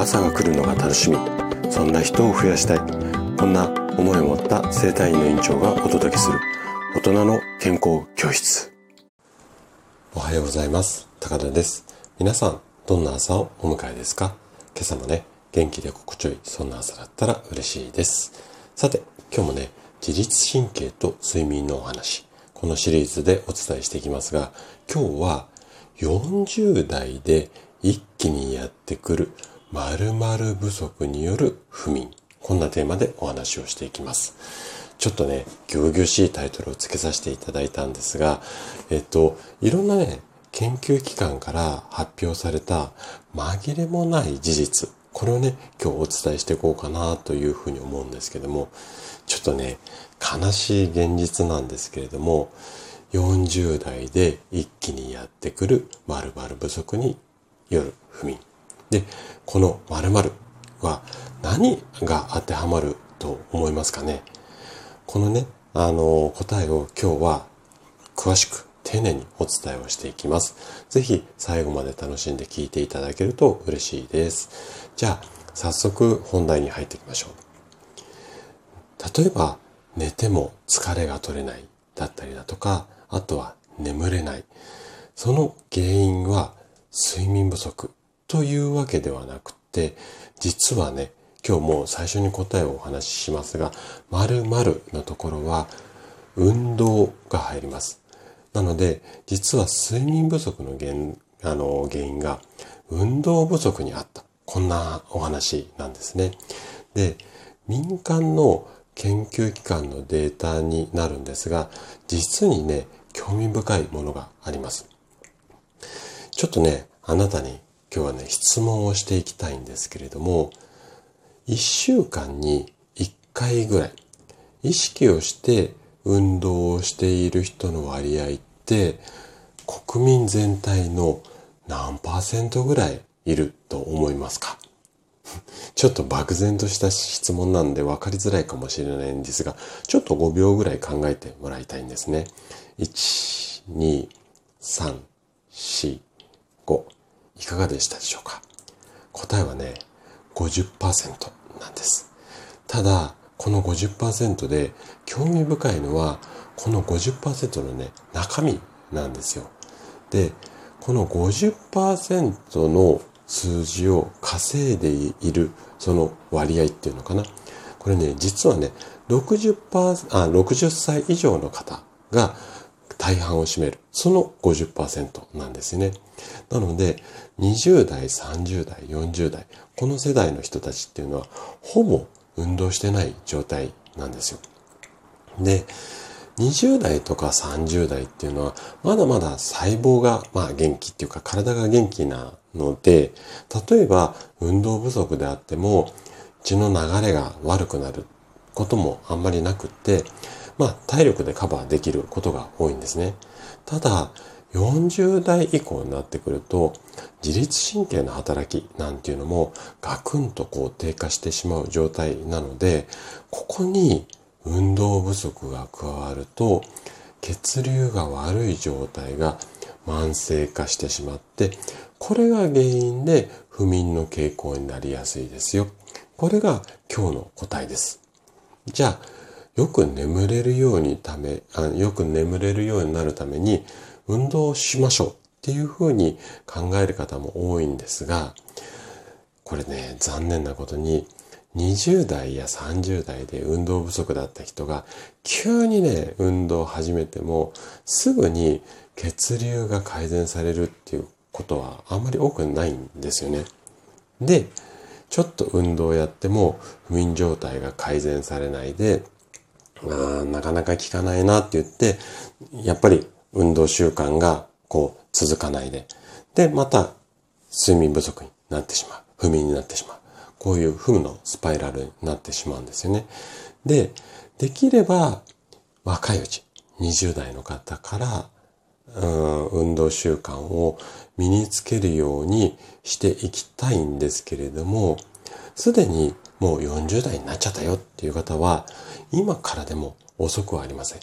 朝が来るのが楽しみ。そんな人を増やしたい。こんな思いを持った生体院の院長がお届けする。大人の健康教室。おはようございます。高田です。皆さんどんな朝をお迎えですか？今朝もね元気で心地よいそんな朝だったら嬉しいです。さて今日もね自律神経と睡眠のお話このシリーズでお伝えしていきますが今日は40代で一気にやってくる〇〇不足による不眠。こんなテーマでお話をしていきます。ちょっとね、行々しいタイトルを付けさせていただいたんですが、えっと、いろんなね、研究機関から発表された紛れもない事実。これをね、今日お伝えしていこうかなというふうに思うんですけども、ちょっとね、悲しい現実なんですけれども、40代で一気にやってくる〇〇不足による不眠。で、この〇〇は何が当てはまると思いますかね？このね、あの、答えを今日は詳しく丁寧にお伝えをしていきます。ぜひ最後まで楽しんで聞いていただけると嬉しいです。じゃあ、早速本題に入っていきましょう。例えば、寝ても疲れが取れないだったりだとか、あとは眠れない。その原因は睡眠不足というわけではなくて、実はね、今日も最初に答えをお話ししますが、〇〇のところは運動が入ります。なので、実は睡眠不足の原あの原因が運動不足にあった。こんなお話なんですね。で、民間の研究機関のデータになるんですが、実にね、興味深いものがあります。ちょっとね、あなたに今日はね、質問をしていきたいんですけれども、1週間に1回ぐらい、意識をして運動をしている人の割合って、国民全体の何パーセントぐらいいると思いますか？ちょっと漠然とした質問なんで分かりづらいかもしれないんですが、ちょっと5秒ぐらい考えてもらいたいんですね。1、2、3、4、5。いかがでしたでしょうか？答えはね、50%なんです。ただ、この50%で興味深いのは、この50%のね、中身なんですよ。で、この50%の数字を稼いでいるその割合っていうのかな？これね、実はね、60%あ60歳以上の方が大半を占める。その50%なんですね。なので、20代、30代、40代、この世代の人たちっていうのは、ほぼ運動してない状態なんですよ。で、20代とか30代っていうのは、まだまだ細胞が、まあ元気っていうか体が元気なので、例えば運動不足であっても、血の流れが悪くなることもあんまりなくって、まあ、体力でカバーできることが多いんですね。ただ、40代以降になってくると、自律神経の働きなんていうのもガクンとこう低下してしまう状態なので、ここに運動不足が加わると、血流が悪い状態が慢性化してしまって、これが原因で不眠の傾向になりやすいですよ。これが今日の答えです。じゃあ、よく眠れるようにためあ、よく眠れるようになるために運動しましょうっていうふうに考える方も多いんですが、これね、残念なことに20代や30代で運動不足だった人が急にね、運動を始めてもすぐに血流が改善されるっていうことはあんまり多くないんですよね。で、ちょっと運動をやっても不眠状態が改善されないであなかなか効かないなって言って、やっぱり運動習慣がこう続かないで、で、また睡眠不足になってしまう。不眠になってしまう。こういう負のスパイラルになってしまうんですよね。で、できれば若いうち、20代の方から、うん、運動習慣を身につけるようにしていきたいんですけれども、すでにもう40代になっちゃったよっていう方は、今からでも遅くはありません。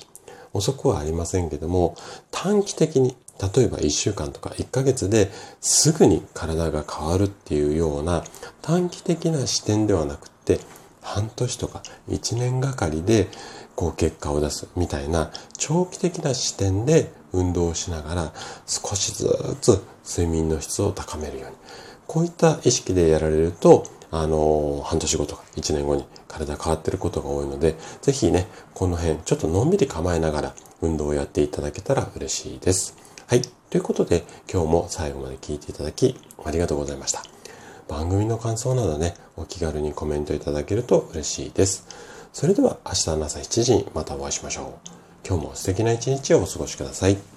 遅くはありませんけども、短期的に例えば1週間とか1ヶ月ですぐに体が変わるっていうような短期的な視点ではなくて半年とか1年がかりでこう結果を出すみたいな長期的な視点で運動をしながら少しずつ睡眠の質を高めるようにこういった意識でやられるとあの半年後とか1年後に体変わってることが多いのでぜひねこの辺ちょっとのんびり構えながら運動をやっていただけたら嬉しいです。はい。ということで今日も最後まで聞いていただきありがとうございました。番組の感想などね、お気軽にコメントいただけると嬉しいです。それでは明日の朝7時にまたお会いしましょう。今日も素敵な一日をお過ごしください。